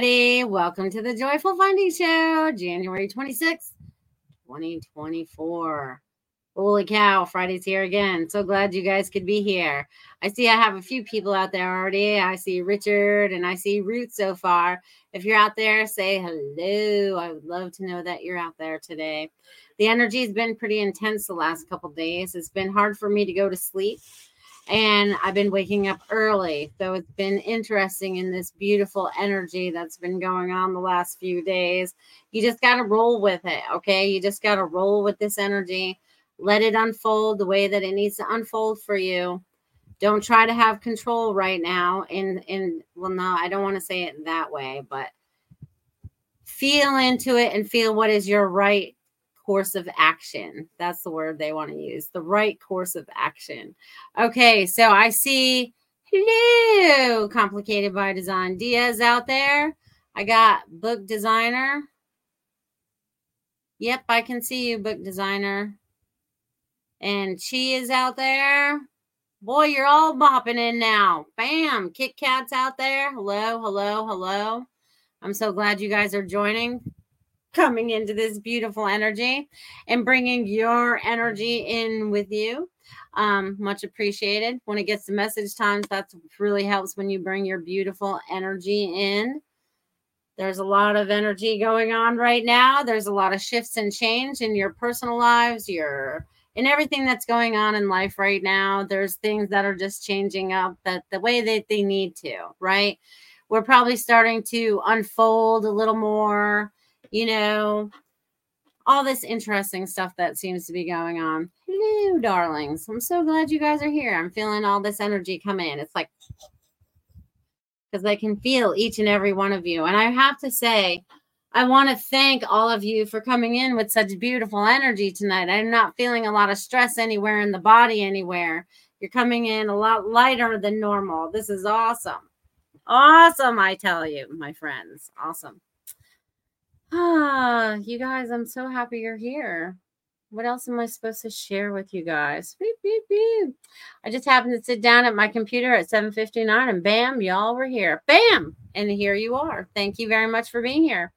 Everybody. Welcome to the Joyful Finding Show, January 26th, 2024. Holy cow, Friday's here again. So glad you guys could be here. I see I have a few people out there already. I see Richard and I see Ruth so far. If you're out there, say hello. I would love to know that you're out there today. The energy has been pretty intense the last couple days. It's been hard for me to go to sleep and I've been waking up early. So it's been interesting in this beautiful energy that's been going on the last few days. You just got to roll with it, okay? You just got to roll with this energy. Let it unfold the way that it needs to unfold for you. Don't try to have control right now. And and well, no, I don't want to say it that way, but feel into it and feel what is your right course of action. That's the word they want to use. The right course of action. Okay, so I see hello, complicated by design Diaz out there. I got book designer. Yep, I can see you, book designer. And she is out there. Boy, you're all bopping in now. Bam, Kit Kat's out there. Hello, hello, hello. I'm so glad you guys are joining coming into this beautiful energy and bringing your energy in with you. Um, much appreciated. When it gets to message times, that's really helps when you bring your beautiful energy in. There's a lot of energy going on right now. There's a lot of shifts and change in your personal lives, your in everything that's going on in life right now. There's things that are just changing up that the way that they need to, right? We're probably starting to unfold a little more you know, all this interesting stuff that seems to be going on. Hello, darlings. I'm so glad you guys are here. I'm feeling all this energy come in. It's like, because I can feel each and every one of you. And I have to say, I want to thank all of you for coming in with such beautiful energy tonight. I'm not feeling a lot of stress anywhere in the body, anywhere. You're coming in a lot lighter than normal. This is awesome. Awesome, I tell you, my friends. Awesome. Ah, you guys, I'm so happy you're here. What else am I supposed to share with you guys? Beep, beep, beep. I just happened to sit down at my computer at 7:59 and bam, y'all were here. Bam! And here you are. Thank you very much for being here.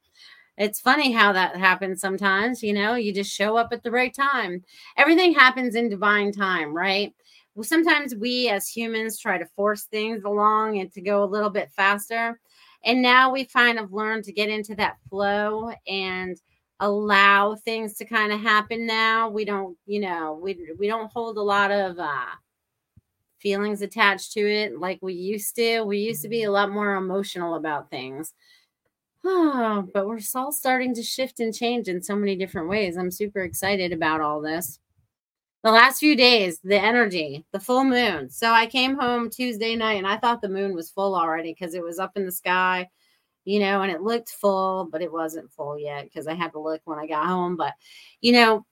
It's funny how that happens sometimes, you know, you just show up at the right time. Everything happens in divine time, right? well, sometimes we as humans try to force things along and to go a little bit faster. And now we kind of learned to get into that flow and allow things to kind of happen now. We don't, you know, we we don't hold a lot of uh feelings attached to it like we used to. We used to be a lot more emotional about things. Oh, but we're all starting to shift and change in so many different ways. I'm super excited about all this. The last few days, the energy, the full moon. So I came home Tuesday night and I thought the moon was full already because it was up in the sky, you know, and it looked full, but it wasn't full yet because I had to look when I got home. But, you know,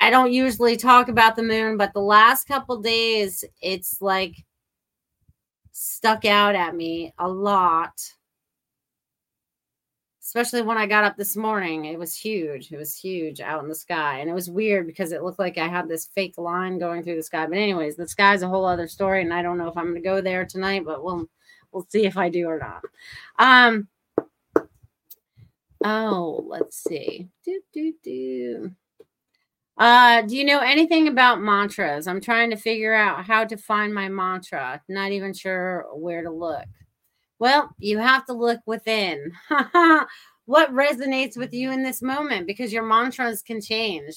I don't usually talk about the moon, but the last couple days, it's like stuck out at me a lot especially when I got up this morning. It was huge. It was huge out in the sky. And it was weird because it looked like I had this fake line going through the sky. But anyways, the sky's a whole other story. And I don't know if I'm gonna go there tonight, but we'll we'll see if I do or not. Um oh, let's see. Do do do. Uh, do you know anything about mantras? I'm trying to figure out how to find my mantra. Not even sure where to look. Well, you have to look within. what resonates with you in this moment because your mantras can change.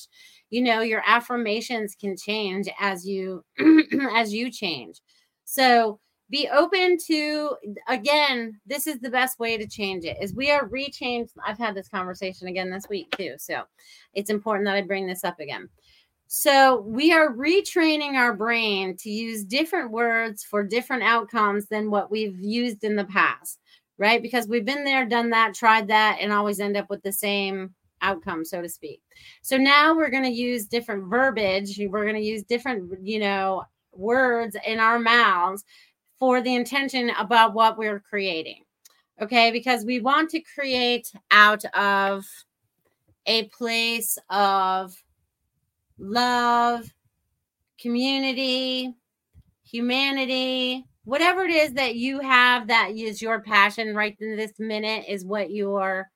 You know, your affirmations can change as you as you change. So, be open to again this is the best way to change it is we are rechanged i've had this conversation again this week too so it's important that i bring this up again so we are retraining our brain to use different words for different outcomes than what we've used in the past, right? Because we've been there, done that, tried that, and always end up with the same outcome, so to speak. So now we're going to use different verbiage. We're going to use different, you know, words in our mouths for the intention about what we're creating. Okay, because we want to create out of a place of love, community, humanity, whatever it is that you have that is your passion right in this minute is what your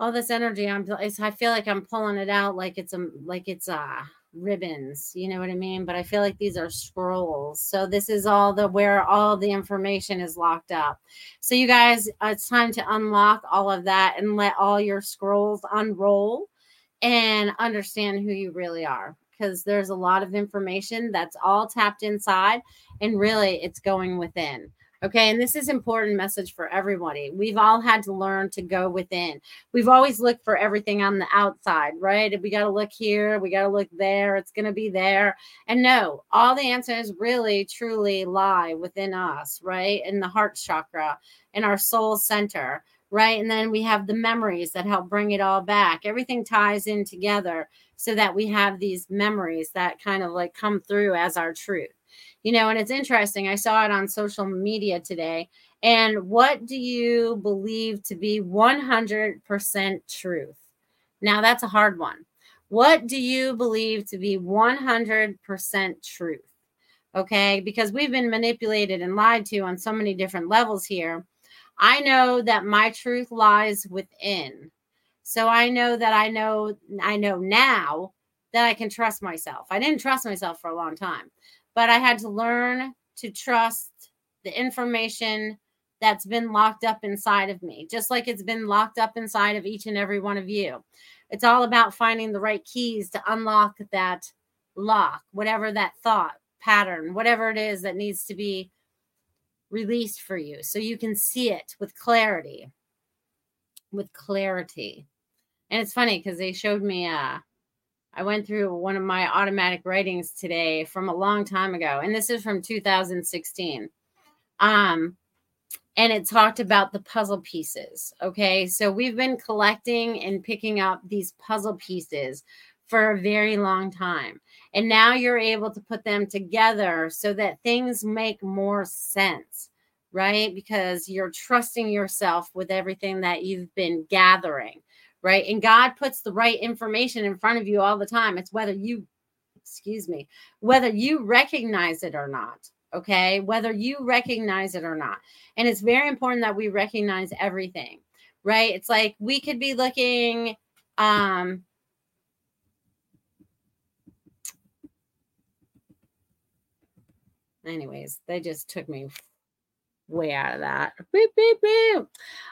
all this energy i'm i feel like i'm pulling it out like it's a like it's uh ribbons you know what i mean? But i feel like these are scrolls. So this is all the where all the information is locked up. So you guys it's time to unlock all of that and let all your scrolls unroll and understand who you really are because there's a lot of information that's all tapped inside and really it's going within okay? And this is important message for everybody. We've all had to learn to go within. We've always looked for everything on the outside right? We got to look here we got to look there it's going to be there. And no all the answers really truly lie within us right? In the heart chakra in our soul center right? And then we have the memories that help bring it all back. Everything ties in together so that we have these memories that kind of like come through as our truth. You know, and it's interesting. I saw it on social media today. And what do you believe to be 100% truth? Now, that's a hard one. What do you believe to be 100% truth? Okay, because we've been manipulated and lied to on so many different levels here I know that my truth lies within. So I know that I know I know now that I can trust myself. I didn't trust myself for a long time, but I had to learn to trust the information that's been locked up inside of me, just like it's been locked up inside of each and every one of you. It's all about finding the right keys to unlock that lock, whatever that thought pattern, whatever it is that needs to be released for you so you can see it with clarity with clarity. And it's funny because they showed me uh i went through one of my automatic writings today from a long time ago and this is from 2016 um and it talked about the puzzle pieces okay? So we've been collecting and picking up these puzzle pieces for a very long time. And now you're able to put them together so that things make more sense, right? Because you're trusting yourself with everything that you've been gathering, right? And God puts the right information in front of you all the time. It's whether you, excuse me, whether you recognize it or not. Okay. Whether you recognize it or not. And it's very important that we recognize everything, right? It's like we could be looking, um, anyways, they just took me way out of that. Beep, beep, beep.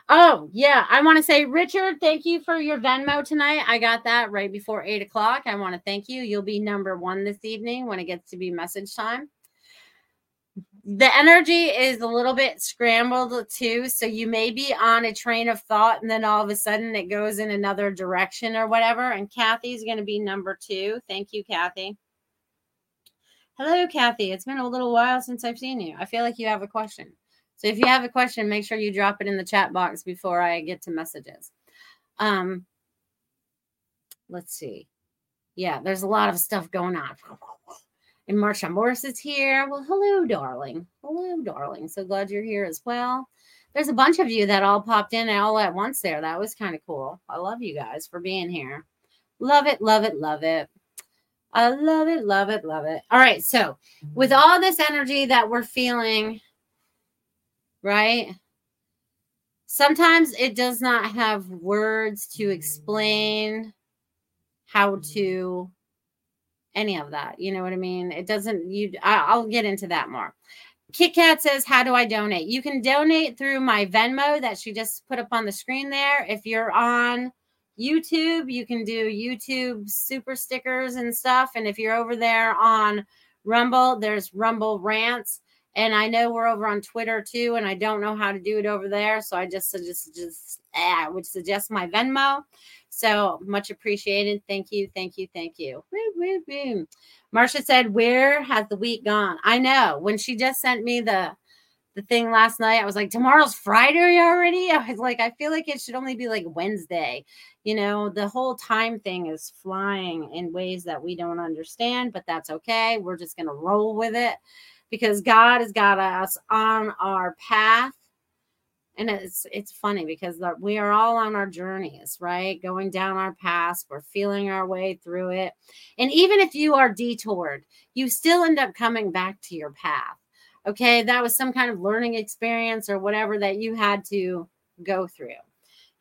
Oh, yeah. I want to say, Richard, thank you for your Venmo tonight. I got that right before eight o'clock. I want to thank you. You'll be number one this evening when it gets to be message time. The energy is a little bit scrambled too. So you may be on a train of thought and then all of a sudden it goes in another direction or whatever. And Kathy's going to be number two. Thank you, Kathy. Hello, Kathy. It's been a little while since I've seen you. I feel like you have a question. So if you have a question, make sure you drop it in the chat box before I get to messages. Um, let's see. Yeah, there's a lot of stuff going on. And Marcia Morris is here. Well, hello, darling. Hello, darling. So glad you're here as well. There's a bunch of you that all popped in all at once there. That was kind of cool. I love you guys for being here. Love it, love it, love it. I love it, love it, love it. All right. So, with all this energy that we're feeling right? Sometimes it does not have words to explain how to any of that. You know what I mean? It doesn't, you, I, will get into that more. Kit Kat says, How do I donate? You can donate through my Venmo that she just put up on the screen there. If you're on YouTube, you can do YouTube super stickers and stuff. And if you're over there on Rumble, there's Rumble Rants. And I know we're over on Twitter too, and I don't know how to do it over there. So I just suggest just eh, I would suggest my Venmo. So much appreciated. Thank you, thank you, thank you. Marcia said, Where has the week gone? I know. When she just sent me the the thing last night, I was like, Tomorrow's Friday already. I was like, I feel like it should only be like Wednesday. You know, the whole time thing is flying in ways that we don't understand, but that's okay. We're just gonna roll with it because God has got us on our path. And it's it's funny because the, we are all on our journeys, right? Going down our paths, we're feeling our way through it. And even if you are detoured, you still end up coming back to your path. Okay, that was some kind of learning experience or whatever that you had to go through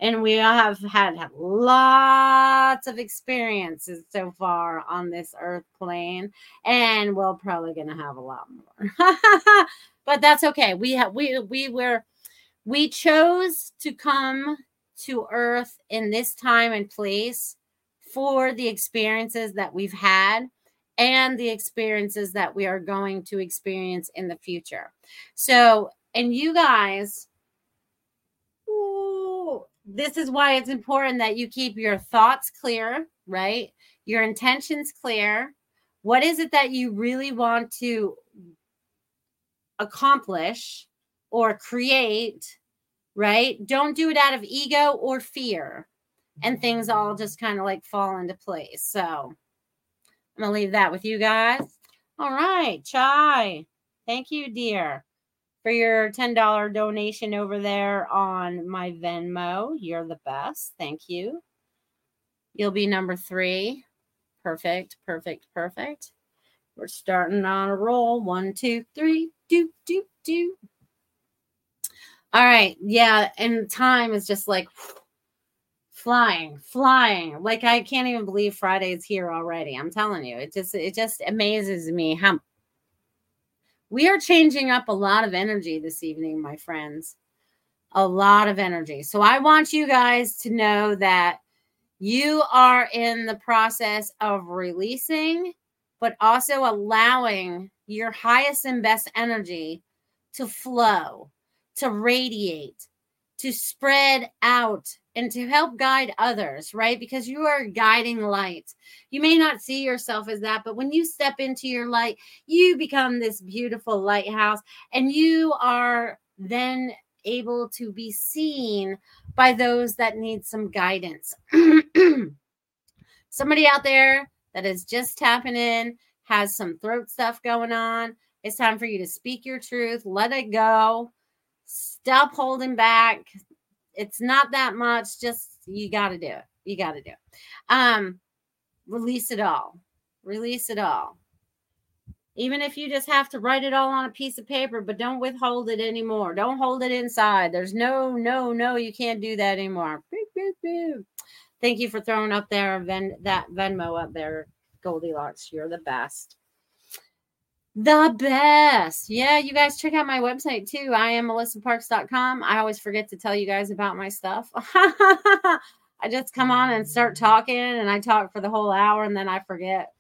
and we have had lots of experiences so far on this earth plane and we're probably going to have a lot more. But that's okay. We have we we were we chose to come to earth in this time and place for the experiences that we've had and the experiences that we are going to experience in the future. So and you guys this is why it's important that you keep your thoughts clear, right? Your intentions clear. What is it that you really want to accomplish or create, right? Don't do it out of ego or fear. And things mm-hmm. all just kind of like fall into place. So I'm going to leave that with you guys. All right. Chai. Thank you, dear for your $10 donation over there on my Venmo. You're the best. Thank you. You'll be number three. Perfect, perfect, perfect. We're starting on a roll. One, two, three. Do, do, do. All right. Yeah. And time is just like flying, flying. Like I can't even believe Friday's here already. I'm telling you, it just it just amazes me how we are changing up a lot of energy this evening, my friends. A lot of energy. So I want you guys to know that you are in the process of releasing, but also allowing your highest and best energy to flow, to radiate, to spread out and to help guide others, right? Because you are guiding light. You may not see yourself as that, but when you step into your light, you become this beautiful lighthouse and you are then able to be seen by those that need some guidance. Somebody out there that is just tapping in has some throat stuff going on. It's time for you to speak your truth, let it go. Stop holding back it's not that much. Just you got to do it. You got to do it. Um, release it all. Release it all. Even if you just have to write it all on a piece of paper, but don't withhold it anymore. Don't hold it inside. There's no, no, no, you can't do that anymore. Thank you for throwing up there Ven- that Venmo up there, Goldylocks. You're the best. The best. Yeah, you guys check out my website too. I am melissaparks.com. I always forget to tell you guys about my stuff. I just come on and start talking and I talk for the whole hour and then I forget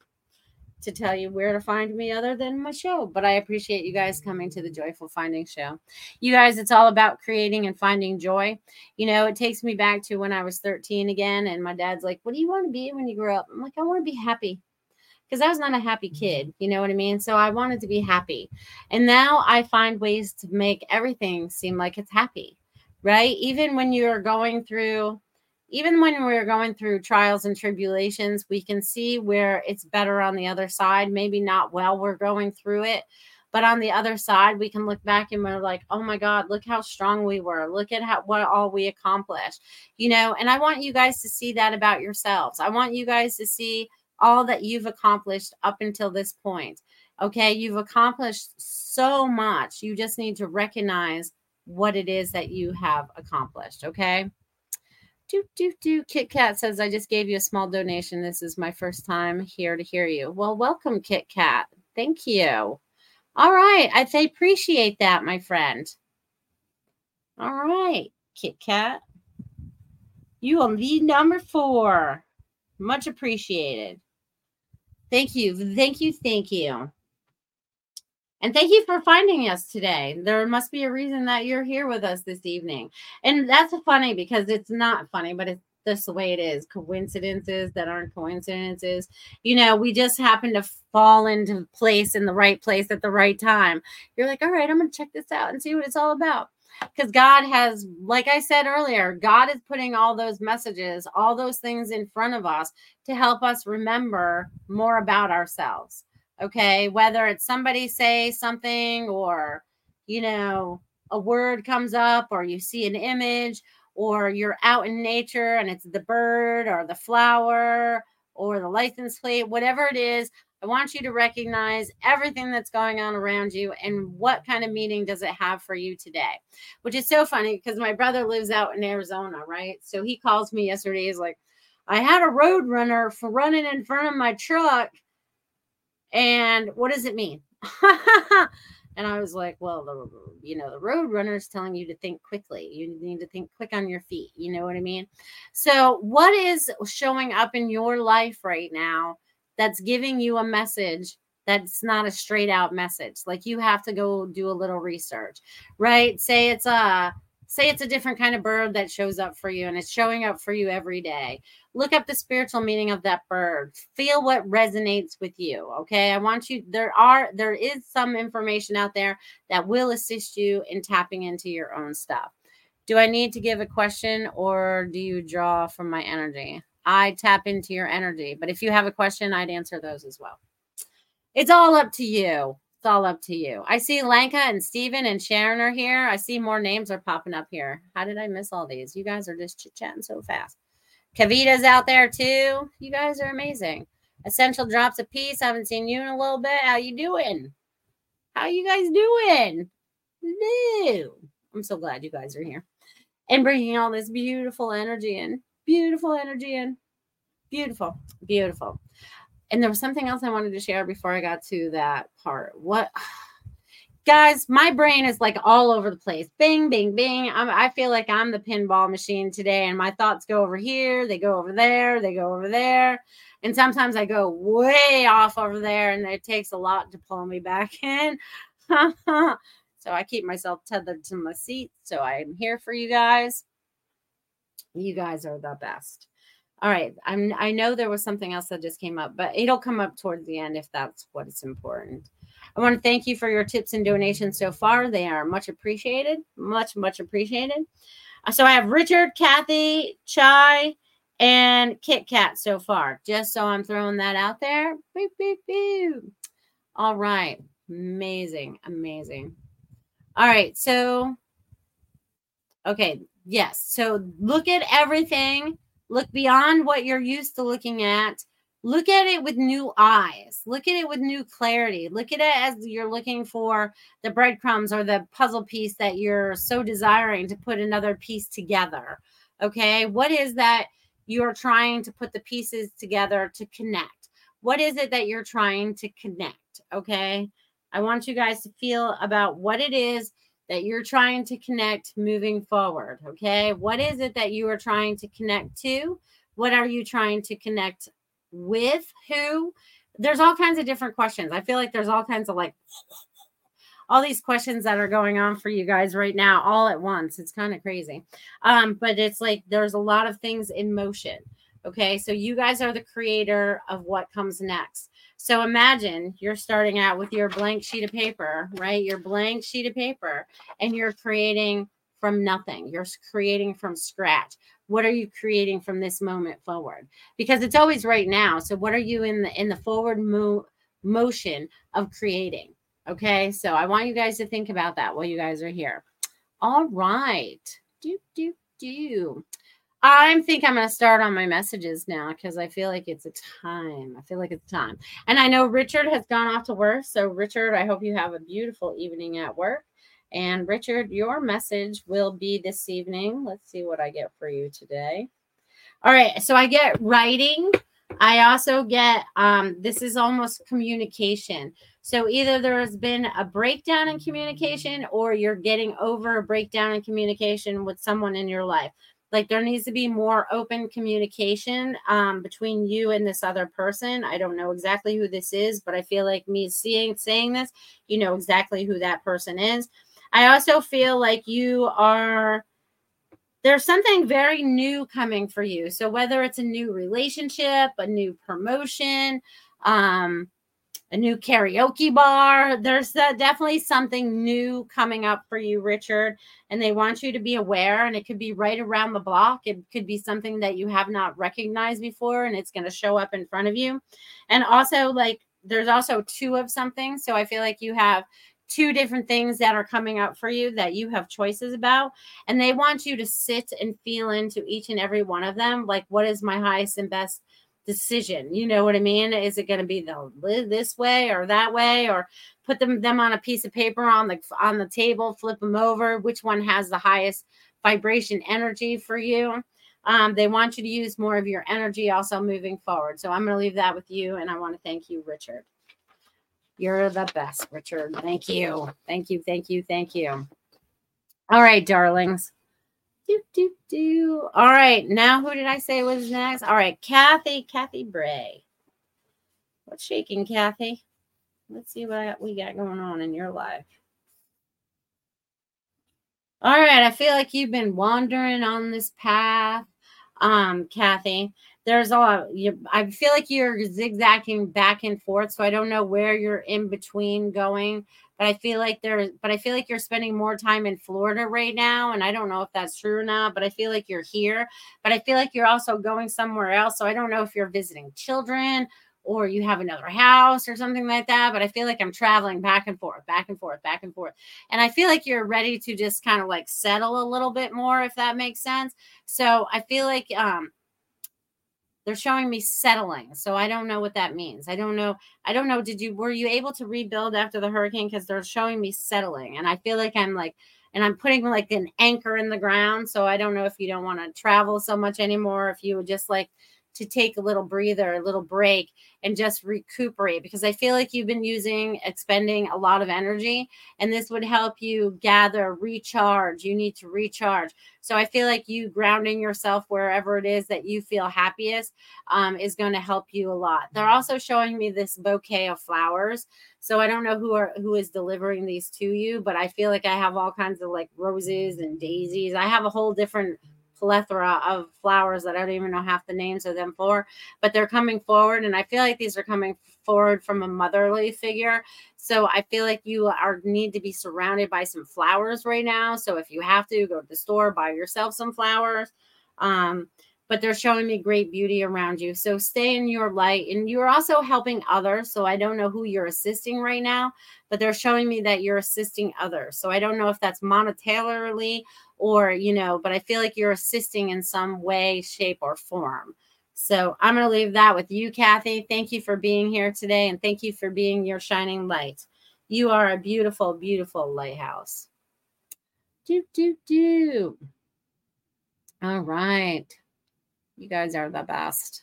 to tell you where to find me other than my show. But I appreciate you guys coming to the Joyful Finding Show. You guys, it's all about creating and finding joy. You know, it takes me back to when I was 13 again, and my dad's like, What do you want to be when you grow up? I'm like, I want to be happy. Because I was not a happy mm-hmm. kid, you know what I mean? So I wanted to be happy. And now I find ways to make everything seem like it's happy, right? Even when you're going through even when we're going through trials and tribulations, we can see where it's better on the other side. Maybe not while we're going through it, but on the other side, we can look back and we're like, oh my God, look how strong we were. Look at how what all we accomplished. You know, and I want you guys to see that about yourselves. I want you guys to see all that you've accomplished up until this point. Okay, you've accomplished so much. You just need to recognize what it is that you have accomplished. Okay. Do, do, do. Kit Kat says, I just gave you a small donation. This is my first time here to hear you. Well, welcome, Kit Kat. Thank you. All right. I appreciate that, my friend. All right, Kit Kat. You are lead number four. Much appreciated. Thank you. Thank you. Thank you. And thank you for finding us today. There must be a reason that you're here with us this evening. And that's funny because it's not funny, but it's just the way it is. Coincidences that aren't coincidences. You know, we just happen to fall into place in the right place at the right time. You're like, all right, I'm going to check this out and see what it's all about. Because God has, like I said earlier, God is putting all those messages, all those things in front of us to help us remember more about ourselves okay? Whether it's somebody say something or you know a word comes up or you see an image or you're out in nature and it's the bird or the flower or the license plate whatever it is i want you to recognize everything that's going on around you and what kind of meaning does it have for you today which is so funny because my brother lives out in arizona right so he calls me yesterday he's like i had a road runner for running in front of my truck and what does it mean? and I was like, well, the you know, the road runner is telling you to think quickly. You need to think quick on your feet. You know what I mean? So, what is showing up in your life right now that's giving you a message that's not a straight out message? Like you have to go do a little research, right? Say it's a say it's a different kind of bird that shows up for you and it's showing up for you every day. Look up the spiritual meaning of that bird. Feel what resonates with you okay? I want you there are there is some information out there that will assist you in tapping into your own stuff. Do i need to give a question or do you draw from my energy i tap into your energy but if you have a question i'd answer those as well it's all up to you it's all up to you. I see Lanka and Steven and Sharon are here. I see more names are popping up here. How did I miss all these? You guys are just chit chatting so fast. Kavita's out there too. You guys are amazing. Essential drops of peace. I haven't seen you in a little bit. How you doing? How you guys doing? No. I'm so glad you guys are here and bringing all this beautiful energy in. Beautiful energy in. Beautiful. Beautiful. And there was something else I wanted to share before I got to that part. What, guys, my brain is like all over the place. Bing, bing, bing. I'm, I feel like I'm the pinball machine today, and my thoughts go over here, they go over there, they go over there. And sometimes I go way off over there, and it takes a lot to pull me back in. so I keep myself tethered to my seat. So I'm here for you guys. You guys are the best. All right. I'm I know there was something else that just came up, but it'll come up towards the end if that's what is important. I want to thank you for your tips and donations so far. They are much appreciated. Much, much appreciated. Uh, so I have Richard, Kathy, Chai, and Kit Kat so far. Just so I'm throwing that out there. Beep, beep, beep. All right. Amazing. Amazing. All right. So, okay. Yes. So look at everything Look beyond what you're used to looking at. Look at it with new eyes. Look at it with new clarity. Look at it as you're looking for the breadcrumbs or the puzzle piece that you're so desiring to put another piece together. Okay. What is that you're trying to put the pieces together to connect? What is it that you're trying to connect? Okay. I want you guys to feel about what it is that you're trying to connect moving forward. Okay. What is it that you are trying to connect to? What are you trying to connect with? Who? There's all kinds of different questions. I feel like there's all kinds of like all these questions that are going on for you guys right now all at once. It's kind of crazy. Um, but it's like there's a lot of things in motion. Okay. So you guys are the creator of what comes next. So imagine you're starting out with your blank sheet of paper, right? Your blank sheet of paper, and you're creating from nothing. You're creating from scratch. What are you creating from this moment forward? Because it's always right now. So what are you in the in the forward mo- motion of creating? Okay, so I want you guys to think about that while you guys are here. All right. Do, do, do. I think I'm going to start on my messages now because I feel like it's a time. I feel like it's time. And I know Richard has gone off to work. So, Richard, I hope you have a beautiful evening at work. And, Richard, your message will be this evening. Let's see what I get for you today. All right. So, I get writing. I also get um, this is almost communication. So either there has been a breakdown in communication or you're getting over a breakdown in communication with someone in your life. Like there needs to be more open communication um, between you and this other person. I don't know exactly who this is, but I feel like me seeing saying this, you know exactly who that person is. I also feel like you are there's something very new coming for you. So whether it's a new relationship, a new promotion, um, a new karaoke bar. There's definitely something new coming up for you, Richard. And they want you to be aware, and it could be right around the block. It could be something that you have not recognized before, and it's going to show up in front of you. And also, like, there's also two of something. So I feel like you have two different things that are coming up for you that you have choices about. And they want you to sit and feel into each and every one of them. Like, what is my highest and best decision. You know what I mean? Is it going to be the this way or that way, or put them them on a piece of paper on the on the table, flip them over? Which one has the highest vibration energy for you? Um, they want you to use more of your energy also moving forward. So I'm going to leave that with you, and I want to thank you, Richard. You're the best, Richard. Thank you. Thank you. Thank you. Thank you. All right, darlings. Do, do, do. All right. Now, who did I say was next? All right. Kathy, Kathy Bray. What's shaking, Kathy? Let's see what we got going on in your life. All right. I feel like you've been wandering on this path, um, Kathy. There's a lot. You, I feel like you're zigzagging back and forth. So I don't know where you're in between going but I feel like there but I feel like you're spending more time in Florida right now and I don't know if that's true or not but I feel like you're here but I feel like you're also going somewhere else so I don't know if you're visiting children or you have another house or something like that but I feel like I'm traveling back and forth back and forth back and forth and I feel like you're ready to just kind of like settle a little bit more if that makes sense so I feel like um they're showing me settling so i don't know what that means. I don't know i don't know did you were you able to rebuild after the hurricane? Because they're showing me settling and i feel like i'm like and i'm putting like an anchor in the ground so i don't know if you don't want to travel so much anymore if you would just like to take a little breather, a little break, and just recuperate because I feel like you've been using, expending a lot of energy, and this would help you gather, recharge. You need to recharge. So I feel like you grounding yourself wherever it is that you feel happiest um, is going to help you a lot. They're also showing me this bouquet of flowers. So I don't know who are who is delivering these to you, but I feel like I have all kinds of like roses and daisies. I have a whole different plethora of flowers that I don't even know half the names of them for, but they're coming forward. And I feel like these are coming forward from a motherly figure. So I feel like you are need to be surrounded by some flowers right now. So if you have to go to the store, buy yourself some flowers. Um, but they're showing me great beauty around you. So stay in your light. And you're also helping others. So I don't know who you're assisting right now, but they're showing me that you're assisting others. So I don't know if that's monetarily or, you know, but I feel like you're assisting in some way, shape, or form. So I'm going to leave that with you, Kathy. Thank you for being here today. And thank you for being your shining light. You are a beautiful, beautiful lighthouse. Do, do, do. All right. You guys are the best.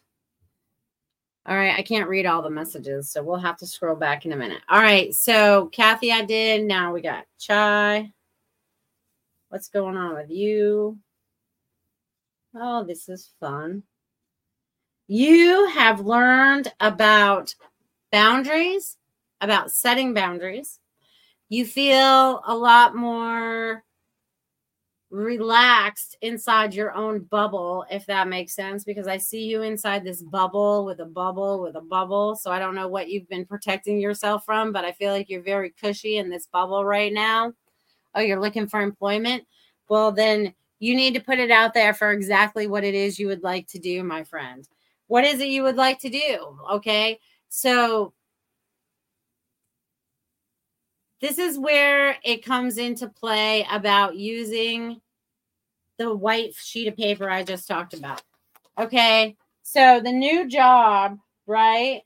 All right, I can't read all the messages, so we'll have to scroll back in a minute. All right, so Kathy, I did. Now we got Chai. What's going on with you? Oh, this is fun. You have learned about boundaries, about setting boundaries. You feel a lot more relaxed inside your own bubble, if that makes sense, because I see you inside this bubble with a bubble with a bubble. So I don't know what you've been protecting yourself from, but I feel like you're very cushy in this bubble right now. Oh, you're looking for employment? Well, then you need to put it out there for exactly what it is you would like to do, my friend. What is it you would like to do? Okay. So this is where it comes into play about using the white sheet of paper I just talked about. Okay. So the new job, right?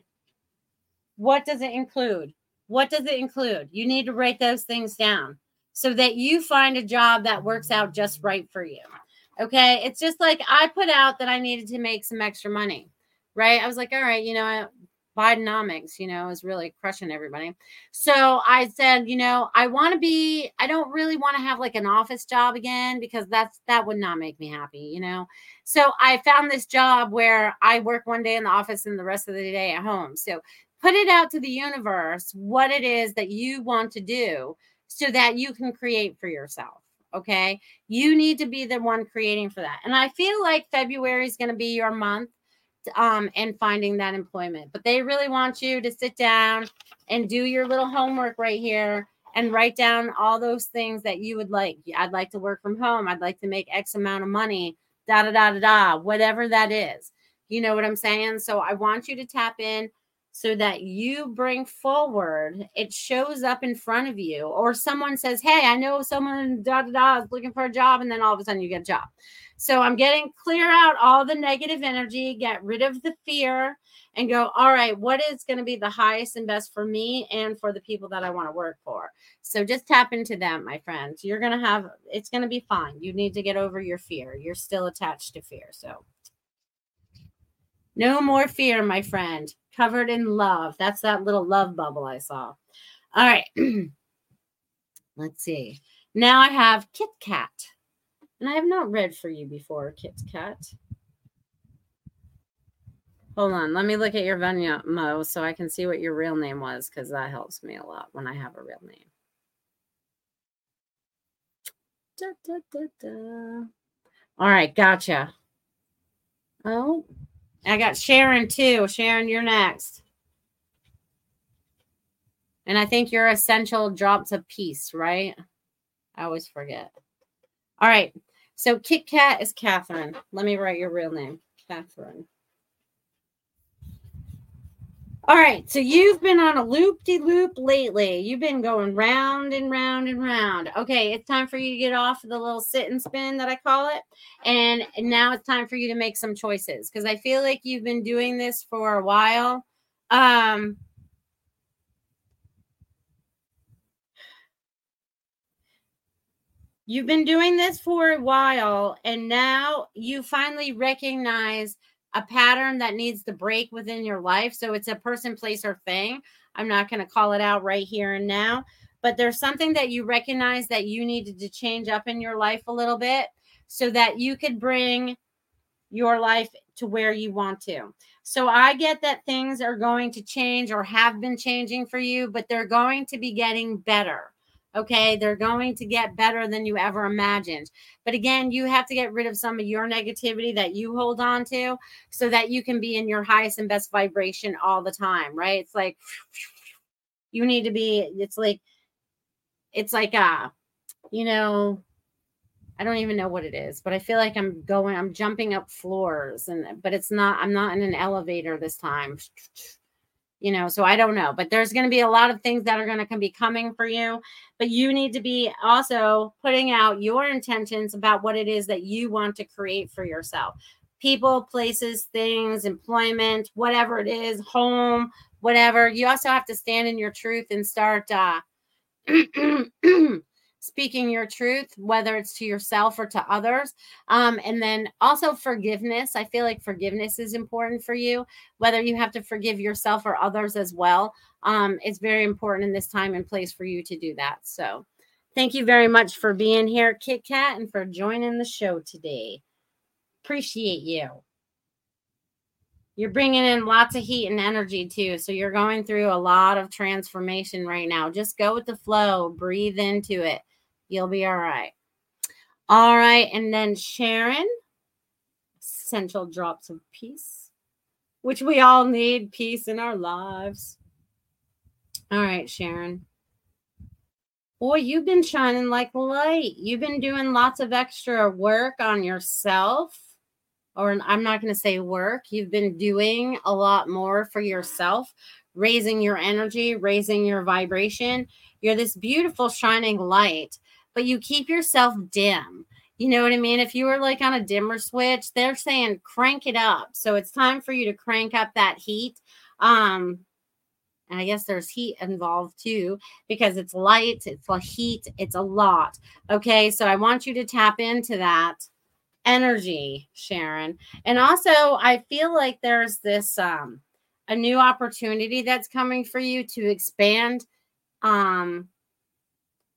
What does it include? What does it include? You need to write those things down so that you find a job that works out just right for you. Okay. It's just like I put out that I needed to make some extra money, right? I was like, all right, you know, Bidenomics, you know, is really crushing everybody. So I said, you know, I want to be, I don't really want to have like an office job again because that's, that would not make me happy, you know? So I found this job where I work one day in the office and the rest of the day at home. So put it out to the universe what it is that you want to do so that you can create for yourself. Okay. You need to be the one creating for that. And I feel like February is going to be your month um, and finding that employment. But they really want you to sit down and do your little homework right here and write down all those things that you would like. I'd like to work from home. I'd like to make X amount of money, da da da da da, whatever that is. You know what I'm saying? So I want you to tap in so that you bring forward, it shows up in front of you, or someone says, Hey, I know someone da da da is looking for a job, and then all of a sudden you get a job. So I'm getting clear out all the negative energy, get rid of the fear, and go, all right, what is going to be the highest and best for me and for the people that I want to work for? So just tap into that, my friends. You're going to have, it's going to be fine. You need to get over your fear. You're still attached to fear. So no more fear, my friend. Covered in love. That's that little love bubble I saw. All right. Let's see. Now I have Kit Kat. And I have not read for you before, Kit Kat. Hold on. Let me look at your Venmo so I can see what your real name was because that helps me a lot when I have a real name. Da, da, da, All right. Gotcha. Oh, I got Sharon too. Sharon, you're next. And I think your essential drops of peace, right? I always forget. All right. So Kit Kat is Catherine. Let me write your real name, Catherine. All right, so you've been on a loop de loop lately. You've been going round and round and round. Okay, it's time for you to get off the little sit and spin that I call it. And now it's time for you to make some choices because I feel like you've been doing this for a while. Um, You've been doing this for a while, and now you finally recognize a pattern that needs to break within your life. So it's a person, place, or thing. I'm not going to call it out right here and now, but there's something that you recognize that you needed to change up in your life a little bit so that you could bring your life to where you want to. So I get that things are going to change or have been changing for you, but they're going to be getting better. Okay. They're going to get better than you ever imagined. But again, you have to get rid of some of your negativity that you hold on to so that you can be in your highest and best vibration all the time. Right. It's like you need to be, it's like, it's like, uh, you know, I don't even know what it is, but I feel like I'm going, I'm jumping up floors and, but it's not, I'm not in an elevator this time you know so i don't know but there's going to be a lot of things that are going to be coming for you but you need to be also putting out your intentions about what it is that you want to create for yourself. People places things employment whatever it is home whatever you also have to stand in your truth and start uh speaking your truth, whether it's to yourself or to others. Um, and then also forgiveness. I feel like forgiveness is important for you, whether you have to forgive yourself or others as well. Um, it's very important in this time and place for you to do that. So, thank you very much for being here, Kit Kat, and for joining the show today. Appreciate you. You're bringing in lots of heat and energy too. So you're going through a lot of transformation right now. Just go with the flow, breathe into it. You'll be all right. All right. And then Sharon, essential drops of peace, which we all need peace in our lives. All right, Sharon. Boy, you've been shining like light. You've been doing lots of extra work on yourself. Or I'm not going to say work. You've been doing a lot more for yourself, raising your energy, raising your vibration. You're this beautiful shining light but you keep yourself dim. You know what I mean? If you were like on a dimmer switch, they're saying crank it up. So it's time for you to crank up that heat. Um, and I guess there's heat involved too because it's light, it's a heat, it's a lot. Okay, so I want you to tap into that energy, Sharon. And also, I feel like there's this um a new opportunity that's coming for you to expand um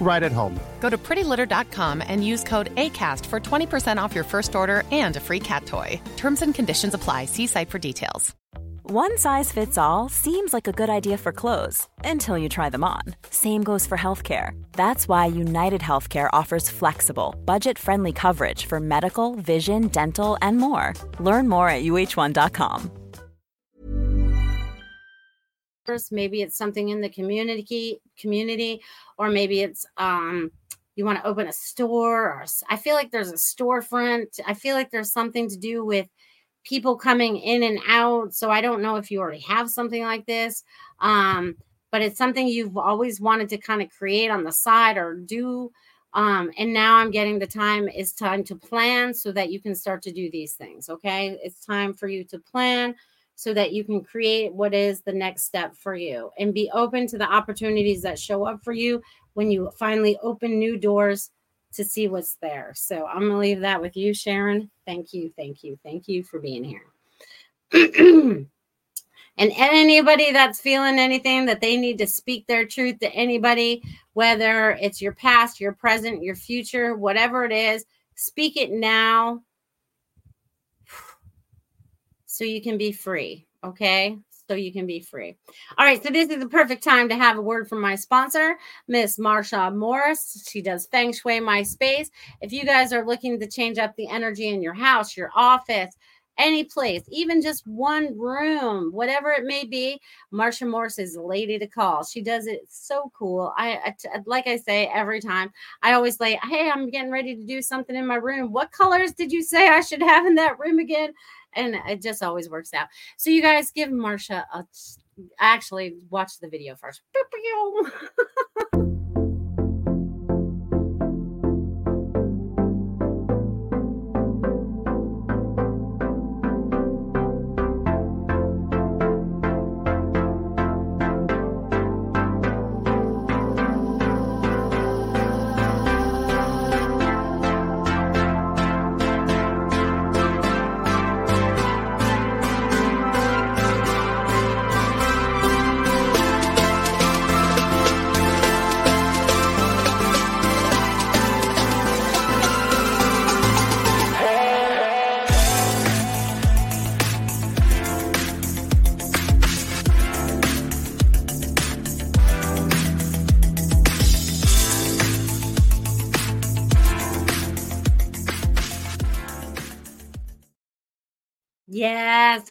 right at home. Go to prettylitter.com and use code ACAST for 20% off your first order and a free cat toy. Terms and conditions apply. See site for details. One size fits all seems like a good idea for clothes until you try them on. Same goes for healthcare. That's why United Healthcare offers flexible, budget friendly coverage for medical, vision, dental, and more. Learn more at uh1.com. Maybe it's something in the community community, or maybe it's um you want to open a store or I feel like there's a storefront. I feel like there's something to do with people coming in and out. So I don't know if you already have something like this, um, but it's something you've always wanted to kind of create on the side or do. Um, and now I'm getting the time is time to plan so that you can start to do these things. Okay. It's time for you to plan so that you can create what is the next step for you and be open to the opportunities that show up for you when you finally open new doors to see what's there. So I'm going to leave that with you, Sharon. Thank you, thank you, thank you for being here. and anybody that's feeling anything that they need to speak their truth to anybody, whether it's your past, your present, your future, whatever it is, speak it now so you can be free. Okay so you can be free. All right, so this is the perfect time to have a word from my sponsor, Miss Marcia Morris. She does Feng Shui My Space. If you guys are looking to change up the energy in your house, your office, any place, even just one room, whatever it may be, Marcia Morris is the lady to call. She does it so cool. I, I like I say every time, I always say, hey, I'm getting ready to do something in my room. What colors did you say I should have in that room again? And it just always works out. So you guys give Marcia a actually watch the video first.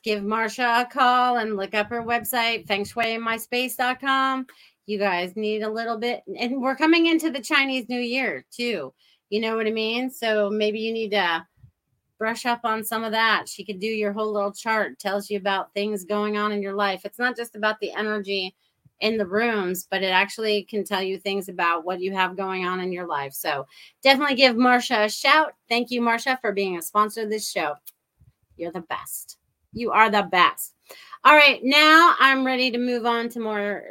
Give Marcia a call and look up her website, fengshuimyspace.com. You guys need a little bit, and we're coming into the Chinese New Year too. You know what I mean? So maybe you need to brush up on some of that. She could do your whole little chart, tells you about things going on in your life. It's not just about the energy in the rooms, but it actually can tell you things about what you have going on in your life. So definitely give Marcia a shout. Thank you, Marcia, for being a sponsor of this show. You're the best. You are the best. All right, now I'm ready to move on to more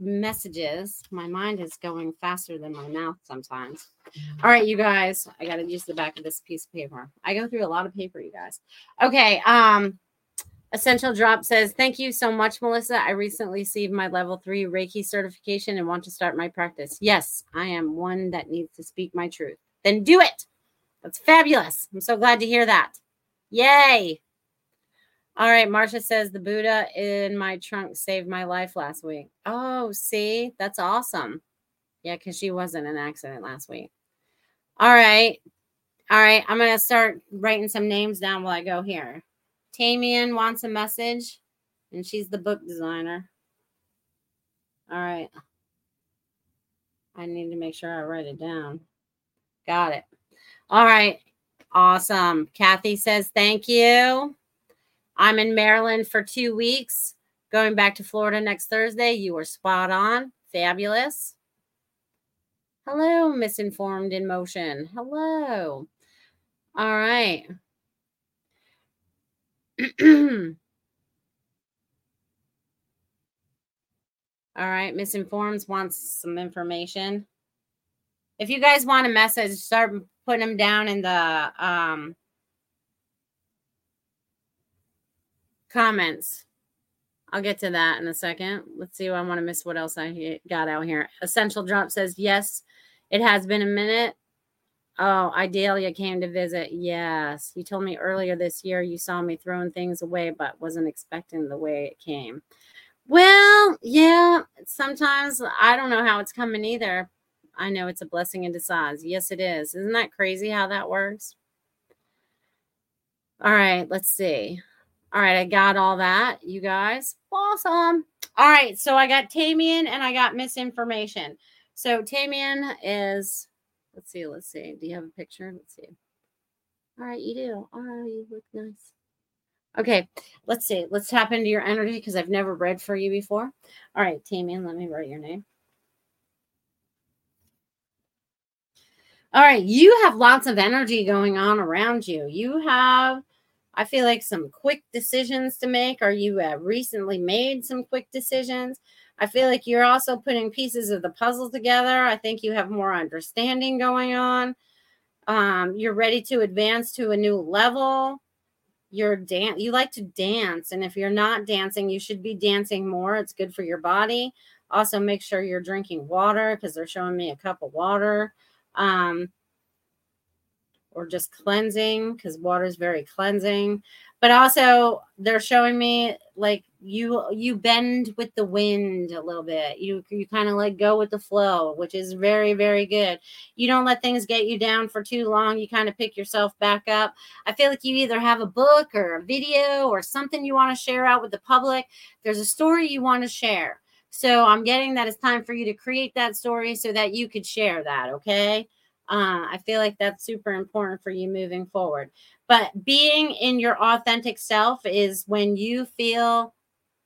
messages. My mind is going faster than my mouth sometimes. All right, you guys, I got to use the back of this piece of paper. I go through a lot of paper, you guys. Okay, um Essential Drop says, Thank you so much, Melissa. I recently received my level three Reiki certification and want to start my practice. Yes, I am one that needs to speak my truth. Then do it. That's fabulous. I'm so glad to hear that. Yay. All right. Marcia says, The Buddha in my trunk saved my life last week. Oh, see, that's awesome. Yeah, because she was in an accident last week. All right. All right. I'm to start writing some names down while I go here. Tamian wants a message, and she's the book designer. All right. I need to make sure I write it down. Got it. All right. Awesome. Kathy says, thank you. I'm in Maryland for two weeks, going back to Florida next Thursday. You were spot on. Fabulous. Hello, misinformed in motion. Hello. All right. All right, misinforms wants some information. If you guys want a message, start putting them down in the um, comments. I'll get to that in a second. Let's see. I want to miss what else I got out here. Essential Drop says, yes, it has been a minute. Oh, Idalia came to visit. Yes. You told me earlier this year you saw me throwing things away, but wasn't expecting the way it came. Well, yeah, sometimes I don't know how it's coming either. I know it's a blessing in disguise. Yes, it is. Isn't that crazy how that works? All right, let's see. All right, I got all that, you guys. Awesome. All right, so I got Tamian and I got misinformation. So Tamian is Let's see. Let's see. Do you have a picture? Let's see. All right, you do. Oh, you look nice. Okay, let's see. Let's tap into your energy because I've never read for you before. All right, Tamian, let me write your name. All right, you have lots of energy going on around you. You have, I feel like, some quick decisions to make, or you recently made some quick decisions. I feel like you're also putting pieces of the puzzle together. I think you have more understanding going on. Um, you're ready to advance to a new level. You're dance. You like to dance, and if you're not dancing, you should be dancing more. It's good for your body. Also, make sure you're drinking water because they're showing me a cup of water. Um, or just cleansing because water is very cleansing. But also they're showing me like you you bend with the wind a little bit. You you kind of like go with the flow which is very very good. You don't let things get you down for too long. You kind of pick yourself back up. I feel like you either have a book or a video or something you want to share out with the public. There's a story you want to share. So i'm getting that it's time for you to create that story so that you could share that okay uh, I feel like that's super important for you moving forward. But being in your authentic self is when you feel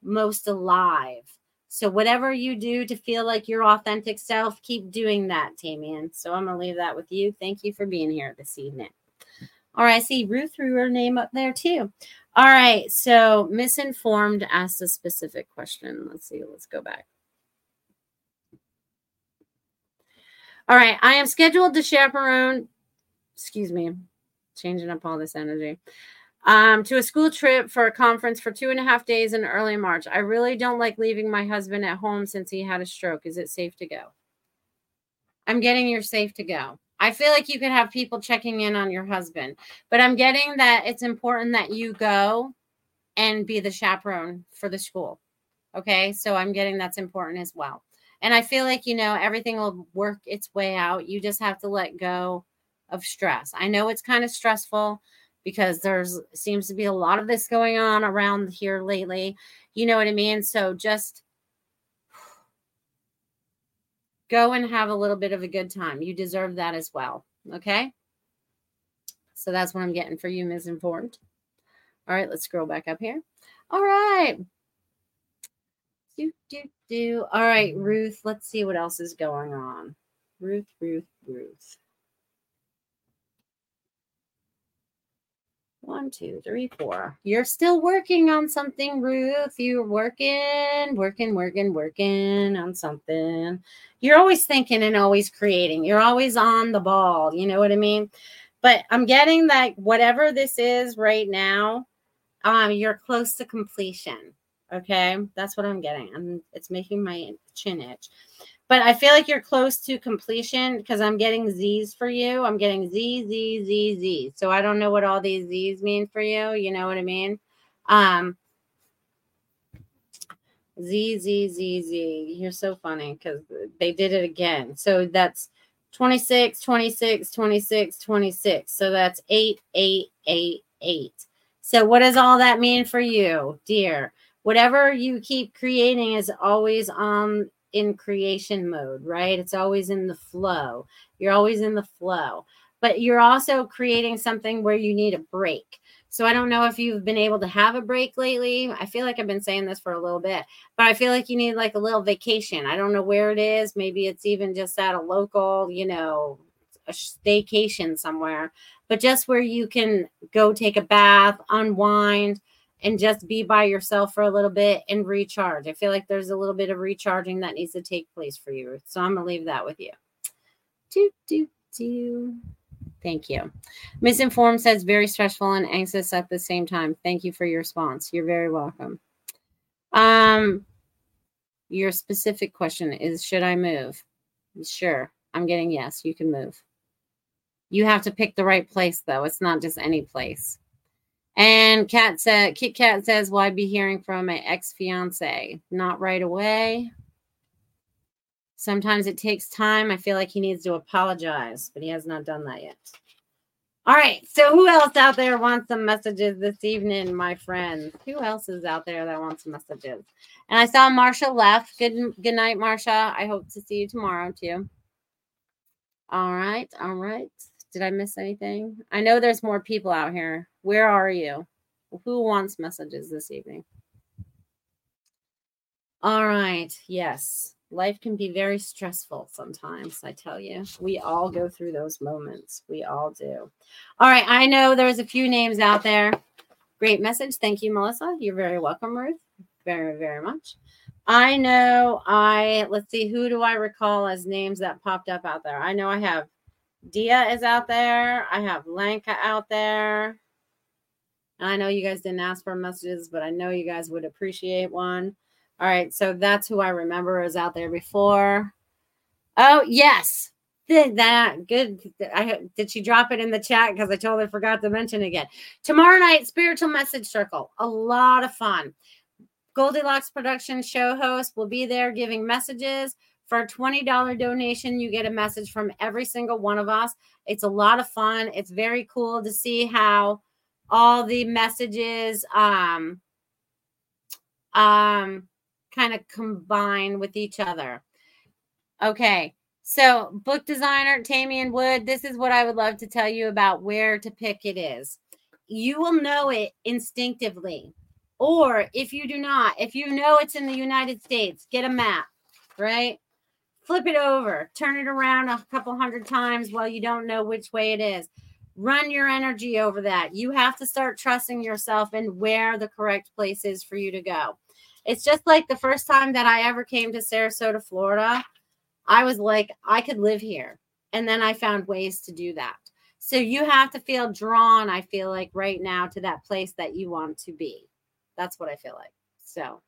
most alive. So, whatever you do to feel like your authentic self, keep doing that, Tamian. So, I'm going to leave that with you. Thank you for being here this evening. All right, I see Ruth threw her name up there too. All right, so misinformed asked a specific question. Let's see, let's go back. All right, I am scheduled to chaperone, excuse me, changing up all this energy, um, to a school trip for a conference for two and a half days in early March. I really don't like leaving my husband at home since he had a stroke. Is it safe to go? I'm getting you're safe to go. I feel like you could have people checking in on your husband, but I'm getting that it's important that you go and be the chaperone for the school. Okay. So I'm getting that's important as well. And I feel like, you know, everything will work its way out. You just have to let go of stress. I know it's kind of stressful because there's seems to be a lot of this going on around here lately. You know what I mean? So just go and have a little bit of a good time. You deserve that as well. Okay. So that's what I'm getting for you, misinformed. All right, let's scroll back up here. All right. Do, do, do. All right, Ruth, let's see what else is going on. Ruth, Ruth, Ruth. One, two, three, four. You're still working on something, Ruth. You're working, working, working, working on something. You're always thinking and always creating. You're always on the ball. You know what I mean? But I'm getting that whatever this is right now, um, you're close to completion. Okay, that's what I'm getting. I'm, it's making my chin itch but I feel like you're close to completion because I'm getting Z's for you. I'm getting Z, Z, Z, Z. So I don't know what all these Z's mean for you. You know what I mean? Um, Z, Z, Z, Z. You're so funny because they did it again. So that's 26, 26, 26, 26. So that's 8, 8, 8, 8. So what does all that mean for you, dear? Whatever you keep creating is always on in creation mode, right? It's always in the flow. You're always in the flow, but you're also creating something where you need a break. So I don't know if you've been able to have a break lately. I feel like I've been saying this for a little bit, but I feel like you need like a little vacation. I don't know where it is. Maybe it's even just at a local, you know, a staycation somewhere, but just where you can go take a bath, unwind, and just be by yourself for a little bit and recharge. I feel like there's a little bit of recharging that needs to take place for you. So I'm going to leave that with you. Do, do, do. Thank you. Misinformed says very stressful and anxious at the same time. Thank you for your response. You're very welcome. Um, your specific question is should I move? Sure. I'm getting yes, you can move. You have to pick the right place though. It's not just any place. And Cat said, Kit Kat says, "Will I be hearing from my ex fiance? Not right away. Sometimes it takes time. I feel like he needs to apologize, but he has not done that yet." All right. So, who else out there wants some messages this evening, my friends? Who else is out there that wants some messages? And I saw Marcia left. Good, good night, Marcia. I hope to see you tomorrow too. All right. All right. Did I miss anything? I know there's more people out here. Where are you? Who wants messages this evening? All right. Yes. Life can be very stressful sometimes, I tell you. We all go through those moments. We all do. All right. I know there's a few names out there. Great message. Thank you, Melissa. You're very welcome, Ruth. Very, very much. I know I, let's see, who do I recall as names that popped up out there? I know I have Dia is out there. I have Lanka out there. I know you guys didn't ask for messages, but I know you guys would appreciate one. All right, so that's who I remember is out there before. Oh yes, did that good? I did she drop it in the chat because I totally forgot to mention again. Tomorrow night, spiritual message circle, a lot of fun. Goldylocks production show host will be there giving messages. For a $20 donation, you get a message from every single one of us. It's a lot of fun. It's very cool to see how all the messages um, um, kind of combine with each other. Okay. So, book designer Tamian Wood, this is what I would love to tell you about where to pick it is. You will know it instinctively. Or if you do not, if you know it's in the United States, get a map, right? Flip it over, turn it around a couple hundred times while you don't know which way it is. Run your energy over that. You have to start trusting yourself and where the correct place is for you to go. It's just like the first time that I ever came to Sarasota, Florida, I was like, I could live here. And then I found ways to do that. So you have to feel drawn, I feel like, right now to that place that you want to be. That's what I feel like. So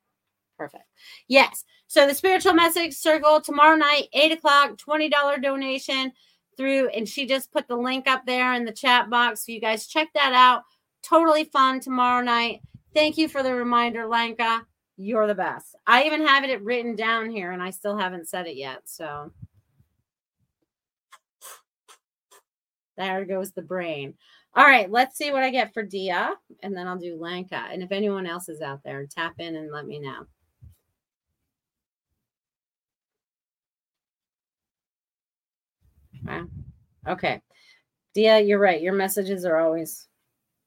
Perfect. Yes. So the spiritual message circle tomorrow night, eight o'clock, $20 donation through. And she just put the link up there in the chat box. So you guys check that out. Totally fun tomorrow night. Thank you for the reminder, Lanka. You're the best. I even have it written down here and I still haven't said it yet. So there goes the brain. All right, let's see what I get for Dia, and then I'll do Lanka. And if anyone else is out there, tap in and let me know. Okay. Dia, you're right. Your messages are always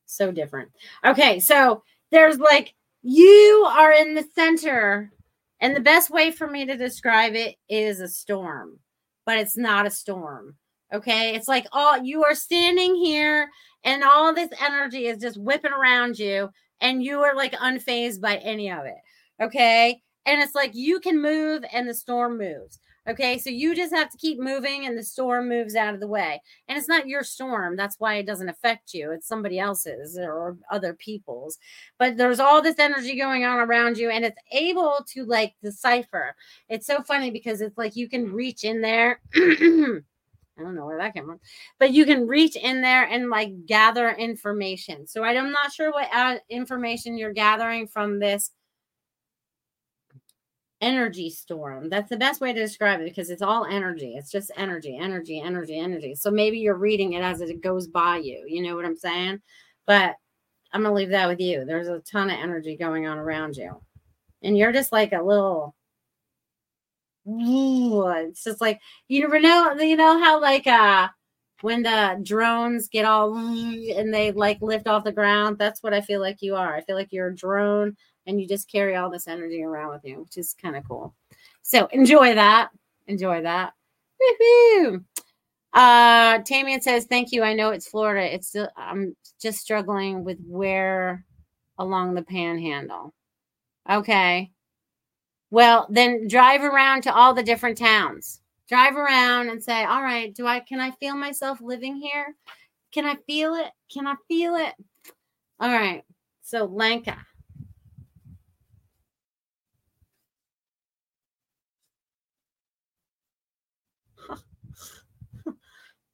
so different. Okay, so there's like you are in the center, and the best way for me to describe it is a storm, but it's not a storm. Okay, it's like all you are standing here, and all this energy is just whipping around you, and you are like unfazed by any of it. Okay, and it's like you can move, and the storm moves. Okay, so you just have to keep moving and the storm moves out of the way. And it's not your storm. That's why it doesn't affect you. It's somebody else's or other people's. But there's all this energy going on around you and it's able to like decipher. It's so funny because it's like you can reach in there. I don't know where that came from, but you can reach in there and like gather information. So I'm not sure what uh, information you're gathering from this energy storm. That's the best way to describe it because it's all energy. It's just energy, energy, energy, energy. So maybe you're reading it as it goes by you. You know what I'm saying? But I'm going to leave that with you. There's a ton of energy going on around you. And you're just like a little it's just like you never know you know how like uh when the drones get all and they like lift off the ground that's what i feel like you are i feel like you're a drone and you just carry all this energy around with you, which is kind of cool. So enjoy that. Enjoy that. Woo-hoo. Uh, Tamian says, "Thank you. I know it's Florida. It's still, I'm just struggling with where along the Panhandle." Okay. Well, then drive around to all the different towns. Drive around and say, "All right, do I can I feel myself living here? Can I feel it? Can I feel it?" All right. So Lanka.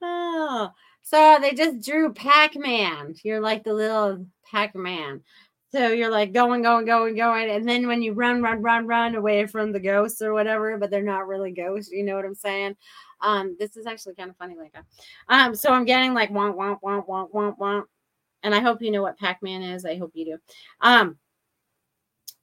Oh, so they just drew Pac Man. You're like the little Pac Man. So you're like going, going, going, going. And then when you run, run, run, run away from the ghosts or whatever, but they're not really ghosts. You know what I'm saying? Um, this is actually kind of funny, like um, so I'm getting like womp, womp, womp, womp, womp, womp. And I hope you know what Pac-Man is. I hope you do. Um,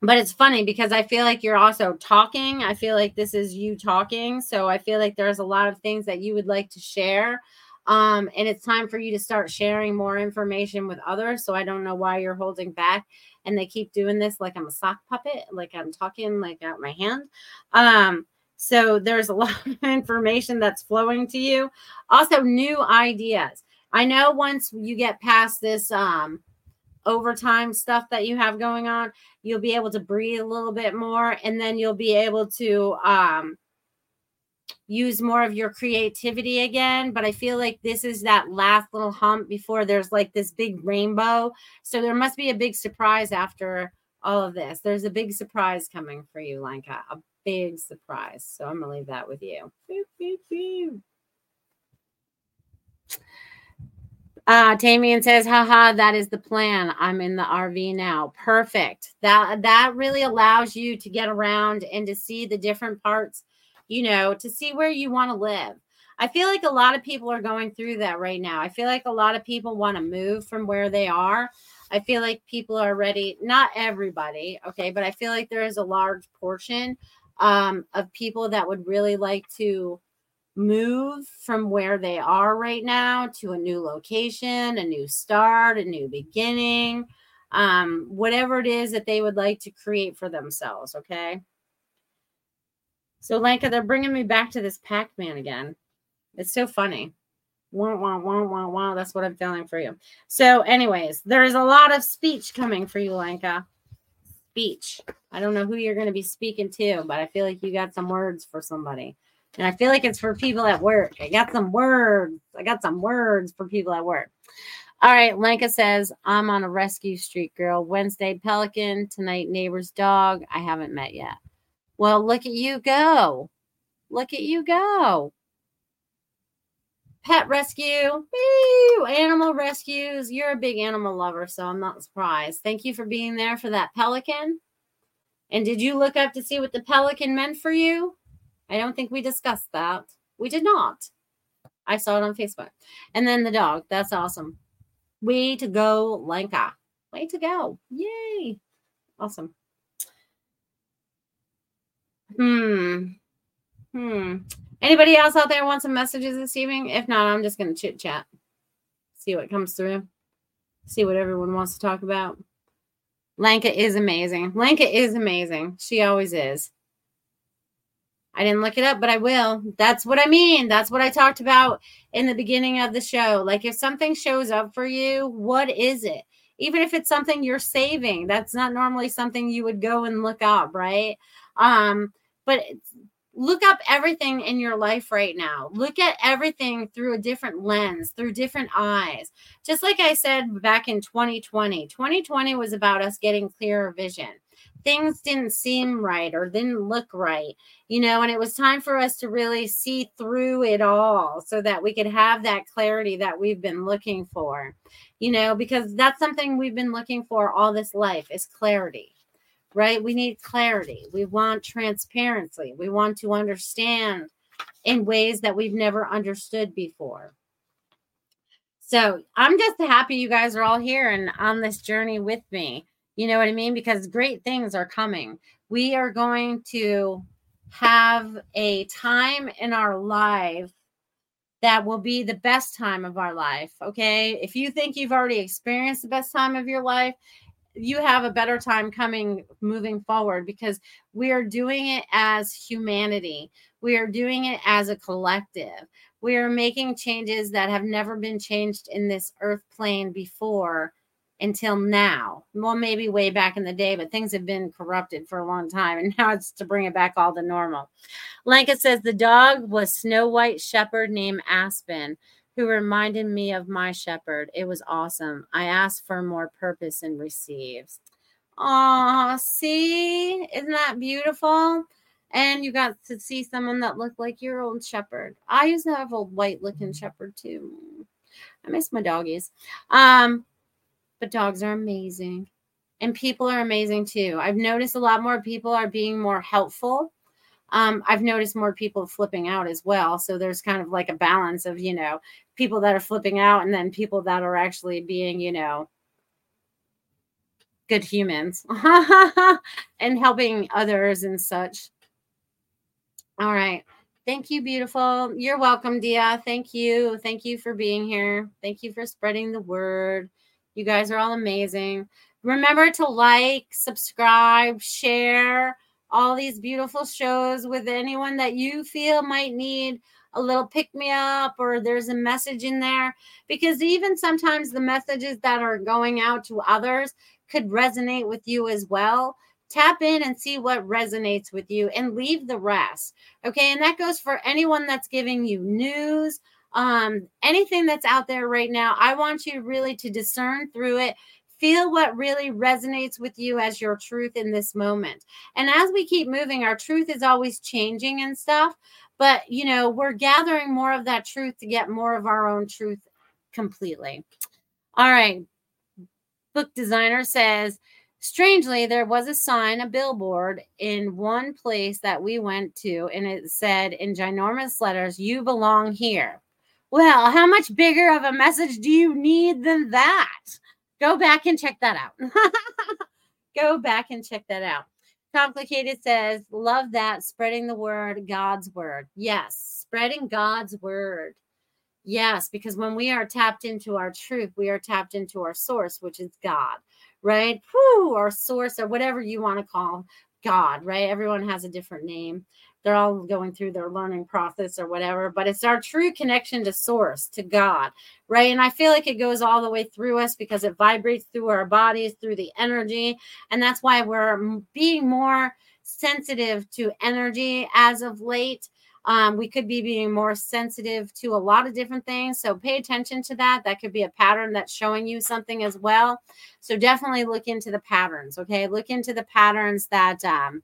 but it's funny because I feel like you're also talking. I feel like this is you talking. So I feel like there's a lot of things that you would like to share. Um, and it's time for you to start sharing more information with others. So I don't know why you're holding back. And they keep doing this like I'm a sock puppet, like I'm talking like out my hand. Um, so there's a lot of information that's flowing to you. Also, new ideas. I know once you get past this um overtime stuff that you have going on, you'll be able to breathe a little bit more and then you'll be able to um, use more of your creativity again. But I feel like this is that last little hump before there's like this big rainbow. So there must be a big surprise after all of this. There's a big surprise coming for you, Lanka. A big surprise. So I'm gonna leave that with you. Uh, Tamian says, haha, that is the plan. I'm in the RV now. Perfect. That that really allows you to get around and to see the different parts, you know, to see where you want to live. I feel like a lot of people are going through that right now. I feel like a lot of people want to move from where they are. I feel like people are ready, not everybody, okay, but I feel like there is a large portion um, of people that would really like to move from where they are right now to a new location, a new start, a new beginning, um, whatever it is that they would like to create for themselves. Okay. So, Lanka, they're bringing me back to this Pac Man again. It's so funny. Wah, wah, wah, wah, wah. That's what I'm feeling for you. So, anyways, there is a lot of speech coming for you, Lanka. Speech. I don't know who you're going to be speaking to, but I feel like you got some words for somebody. And I feel like it's for people at work. I got some words. I got some words for people at work. All right. Lanka says, I'm on a rescue street, girl. Wednesday, Pelican. Tonight, neighbor's dog. I haven't met yet. Well, look at you go. Look at you go. Pet rescue. Woo! Animal rescues. You're a big animal lover, so I'm not surprised. Thank you for being there for that pelican. And did you look up to see what the pelican meant for you? I don't think we discussed that. We did not. I saw it on Facebook. And then the dog. That's awesome. Way to go, Lanka. Way to go. Yay. Awesome. Hmm. Hmm. Anybody else out there want some messages this evening? If not, I'm just going to chit chat. See what comes through. See what everyone wants to talk about. Lanka is amazing. Lanka is amazing. She always is. I didn't look it up, but I will. That's what I mean. That's what I talked about in the beginning of the show. Like if something shows up for you, what is it? Even if it's something you're saving, that's not normally something you would go and look up, right? Um, but look up everything in your life right now. Look at everything through a different lens, through different eyes. Just like I said back in 2020, 2020 was about us getting clearer vision. Things didn't seem right or didn't look right, you know, and it was time for us to really see through it all so that we could have that clarity that we've been looking for, you know, because that's something we've been looking for all this life is clarity right? We need clarity. We want transparency. We want to understand in ways that we've never understood before. So I'm just happy you guys are all here and on this journey with me. You know what I mean? Because great things are coming. We are going to have a time in our life that will be the best time of our life. Okay. If you think you've already experienced the best time of your life, you have a better time coming moving forward because we are doing it as humanity. We are doing it as a collective. We are making changes that have never been changed in this earth plane before until now. Well, maybe way back in the day, but things have been corrupted for a long time. And now it's to bring it back all to normal. Lanka says the dog was Snow White Shepherd named Aspen who reminded me of my shepherd. It was awesome. I asked for more purpose and receives. Aw, see? Isn't that beautiful? And you got to see someone that looked like your old shepherd. I used to have a white looking shepherd too. I miss my doggies. Um, but dogs are amazing. And people are amazing too. I've noticed a lot more people are being more helpful um, I've noticed more people flipping out as well. So there's kind of like a balance of, you know, people that are flipping out and then people that are actually being, you know, good humans and helping others and such. All right. Thank you, beautiful. You're welcome, Dia. Thank you. Thank you for being here. Thank you for spreading the word. You guys are all amazing. Remember to like, subscribe, share all these beautiful shows with anyone that you feel might need a little pick me up or there's a message in there. Because even sometimes the messages that are going out to others could resonate with you as well. Tap in and see what resonates with you and leave the rest okay? And that goes for anyone that's giving you news um anything that's out there right now i want you really to discern through it Feel what really resonates with you as your truth in this moment. And as we keep moving, our truth is always changing and stuff. But, you know, we're gathering more of that truth to get more of our own truth completely. All right. Book designer says, Strangely, there was a sign, a billboard in one place that we went to, and it said in ginormous letters, You belong here. Well, how much bigger of a message do you need than that? Go back and check that out. Go back and check that out. Complicated says, love that. Spreading the word, God's word. Yes, spreading God's word. Yes, because when we are tapped into our truth, we are tapped into our source, which is God, right? Whew, our source, or whatever you want to call God, right? Everyone has a different name they're all going through their learning process or whatever, but it's our true connection to source, to God, right? And I feel like it goes all the way through us because it vibrates through our bodies, through the energy. And that's why we're being more sensitive to energy as of late. Um, we could be being more sensitive to a lot of different things. So pay attention to that. That could be a pattern that's showing you something as well. So definitely look into the patterns. Okay. Look into the patterns that, um,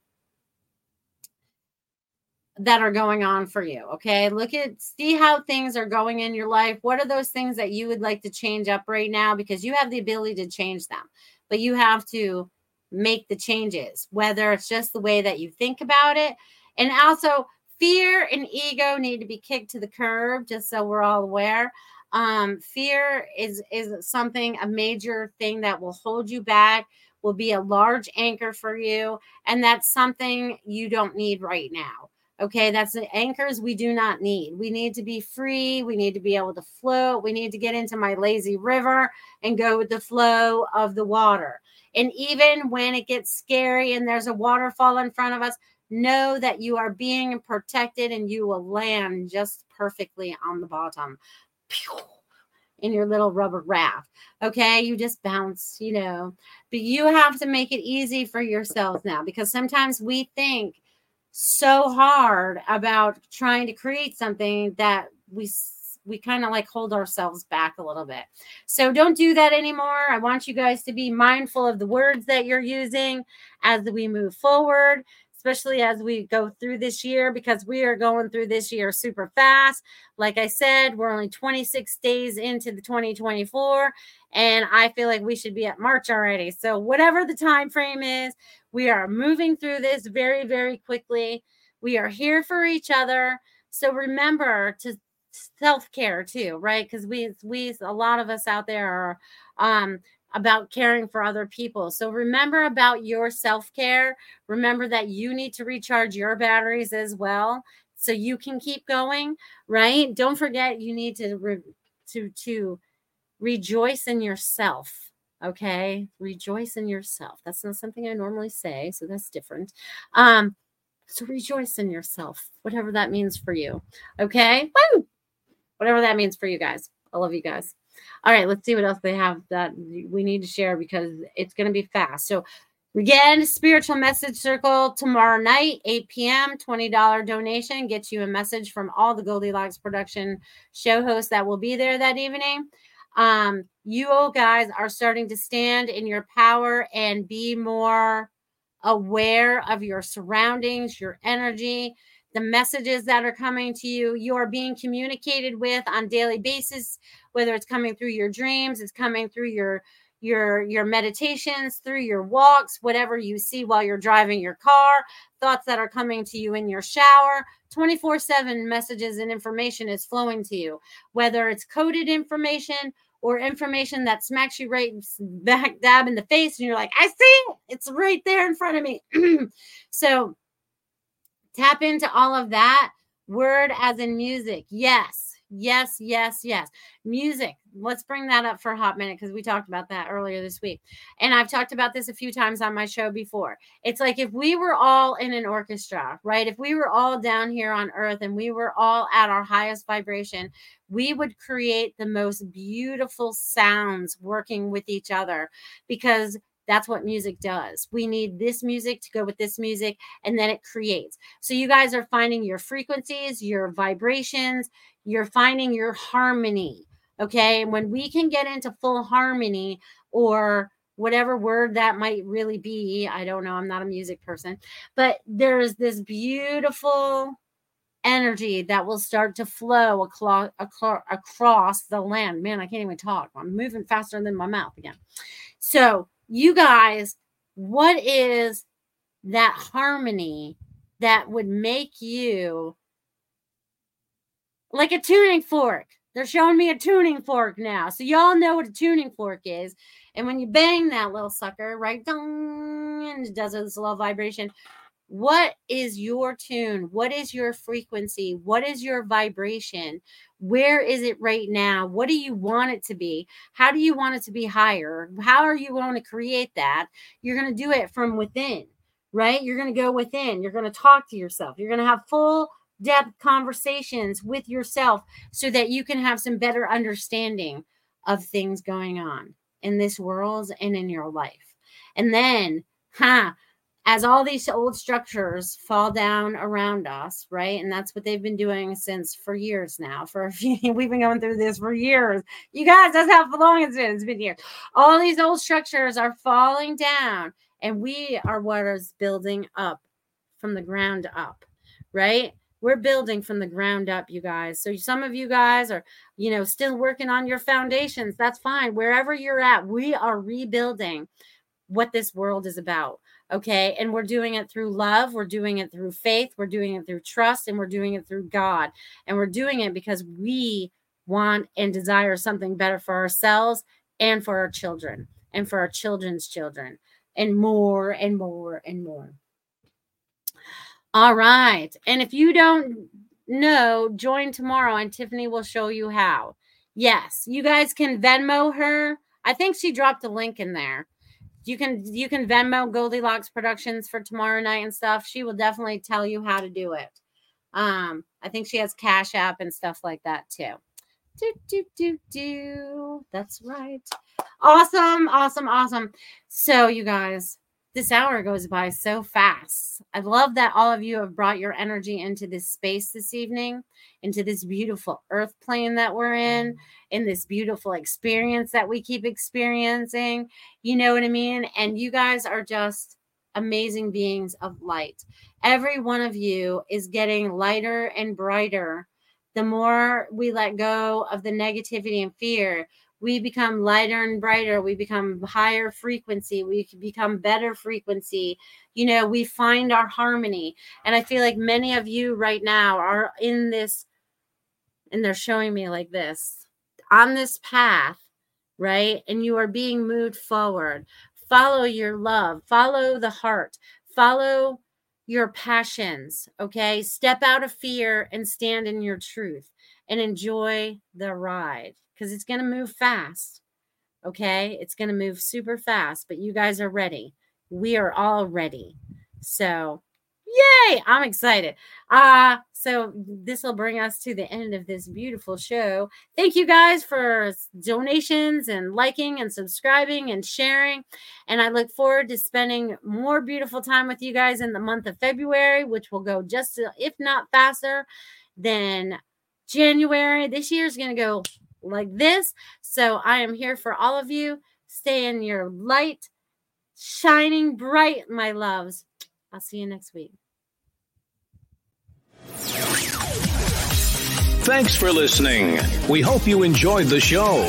that are going on for you. Okay. Look at, see how things are going in your life. What are those things that you would like to change up right now? Because you have the ability to change them, but you have to make the changes, whether it's just the way that you think about it. And also, fear and ego need to be kicked to the curb, just so we're all aware. Um, fear is is something a major thing that will hold you back will be a large anchor for you and that's something you don't need right now Okay, that's the anchors we do not need. We need to be free. We need to be able to float. We need to get into my lazy river and go with the flow of the water. And even when it gets scary and there's a waterfall in front of us, know that you are being protected and you will land just perfectly on the bottom in your little rubber raft. Okay, you just bounce, you know, but you have to make it easy for yourselves now because sometimes we think so hard about trying to create something that we we kind of like hold ourselves back a little bit. So don't do that anymore. I want you guys to be mindful of the words that you're using as we move forward especially as we go through this year because we are going through this year super fast. Like I said, we're only 26 days into the 2024 and I feel like we should be at March already. So whatever the time frame is, we are moving through this very very quickly. We are here for each other. So remember to self-care too, right? Cuz we we a lot of us out there are um about caring for other people. So remember about your self care. Remember that you need to recharge your batteries as well so you can keep going, right? Don't forget you need to re- to to rejoice in yourself. Okay? Rejoice in yourself. That's not something I normally say, so that's different. Um so rejoice in yourself, whatever that means for you. Okay? Woo! Whatever that means for you guys. I love you guys. All right, let's see what else they have that we need to share because it's going to be fast. So, again, spiritual message circle tomorrow night, 8 p.m., $20 donation gets you a message from all the Goldylocks production show hosts that will be there that evening. Um, you all guys are starting to stand in your power and be more aware of your surroundings, your energy the messages that are coming to you you are being communicated with on daily basis whether it's coming through your dreams it's coming through your your your meditations through your walks whatever you see while you're driving your car thoughts that are coming to you in your shower. 24/7 messages and information is flowing to you. Whether it's coded information or information that smacks you right back dab in the face and you're like I see it. it's right there in front of me. So Tap into all of that. Word as in music. Yes. Yes, yes, yes. Music. Let's bring that up for a hot minute because we talked about that earlier this week. And I've talked about this a few times on my show before. It's like if we were all in an orchestra, right? If we were all down here on earth and we were all at our highest vibration, we would create the most beautiful sounds working with each other because that's what music does. We need this music to go with this music, and then it creates. So you guys are finding your frequencies, your vibrations, you're finding your harmony. Okay. And when we can get into full harmony or whatever word that might really be, I don't know. I'm not a music person, but there's this beautiful energy that will start to flow across, across the land. Man, I can't even talk. I'm moving faster than my mouth again. So, you guys, what is that harmony that would make you like a tuning fork? They're showing me a tuning fork now. So y'all know what a tuning fork is. And when you bang that little sucker, right, dong, and it does this little vibration. What is your tune? What is your frequency? What is your vibration? Where is it right now? What do you want it to be? How do you want it to be higher? How are you going to create that? You're going to do it from within, right? You're going to go within. You're going to talk to yourself. You're going to have full depth conversations with yourself so that you can have some better understanding of things going on in this world and in your life. And then, huh, as all these old structures fall down around us, right? And that's what they've been doing since for years now. For a few, we've been going through this for years. You guys, that's how long it's been. It's been years. All these old structures are falling down, and we are what is building up from the ground up, right? We're building from the ground up, you guys. So some of you guys are, you know, still working on your foundations. That's fine. Wherever you're at, we are rebuilding what this world is about Okay. And we're doing it through love. We're doing it through faith. We're doing it through trust. And we're doing it through God. And we're doing it because we want and desire something better for ourselves and for our children and for our children's children and more and more and more. All right. And if you don't know, join tomorrow and Tiffany will show you how. Yes, you guys can Venmo her. I think she dropped a link in there. You can you can Venmo Goldylocks Productions for tomorrow night and stuff. She will definitely tell you how to do it. Um, I think she has Cash App and stuff like that too. Do do do do. That's right. Awesome, awesome, awesome. So you guys, this hour goes by so fast. I love that all of you have brought your energy into this space this evening, into this beautiful earth plane that we're in, mm. in this beautiful experience that we keep experiencing. You know what I mean? And you guys are just amazing beings of light. Every one of you is getting lighter and brighter the more we let go of the negativity and fear we become lighter and brighter we become higher frequency we become better frequency. You know we find our harmony. And i feel like many of you right now are in this and they're showing me like this on this path right? And you are being moved forward. Follow your love follow the heart follow your passions okay? Step out of fear and stand in your truth and enjoy the ride because it's going to move fast. Okay. It's going to move super fast, but you guys are ready. We are all ready. So, yay! I'm excited. Uh, so this will bring us to the end of this beautiful show. Thank you guys for donations and liking and subscribing and sharing. And I look forward to spending more beautiful time with you guys in the month of February, which will go just if not faster than January. This year is going to go like this. So I am here for all of you. Stay in your light, shining bright, my loves. I'll see you next week. Thanks for listening. We hope you enjoyed the show.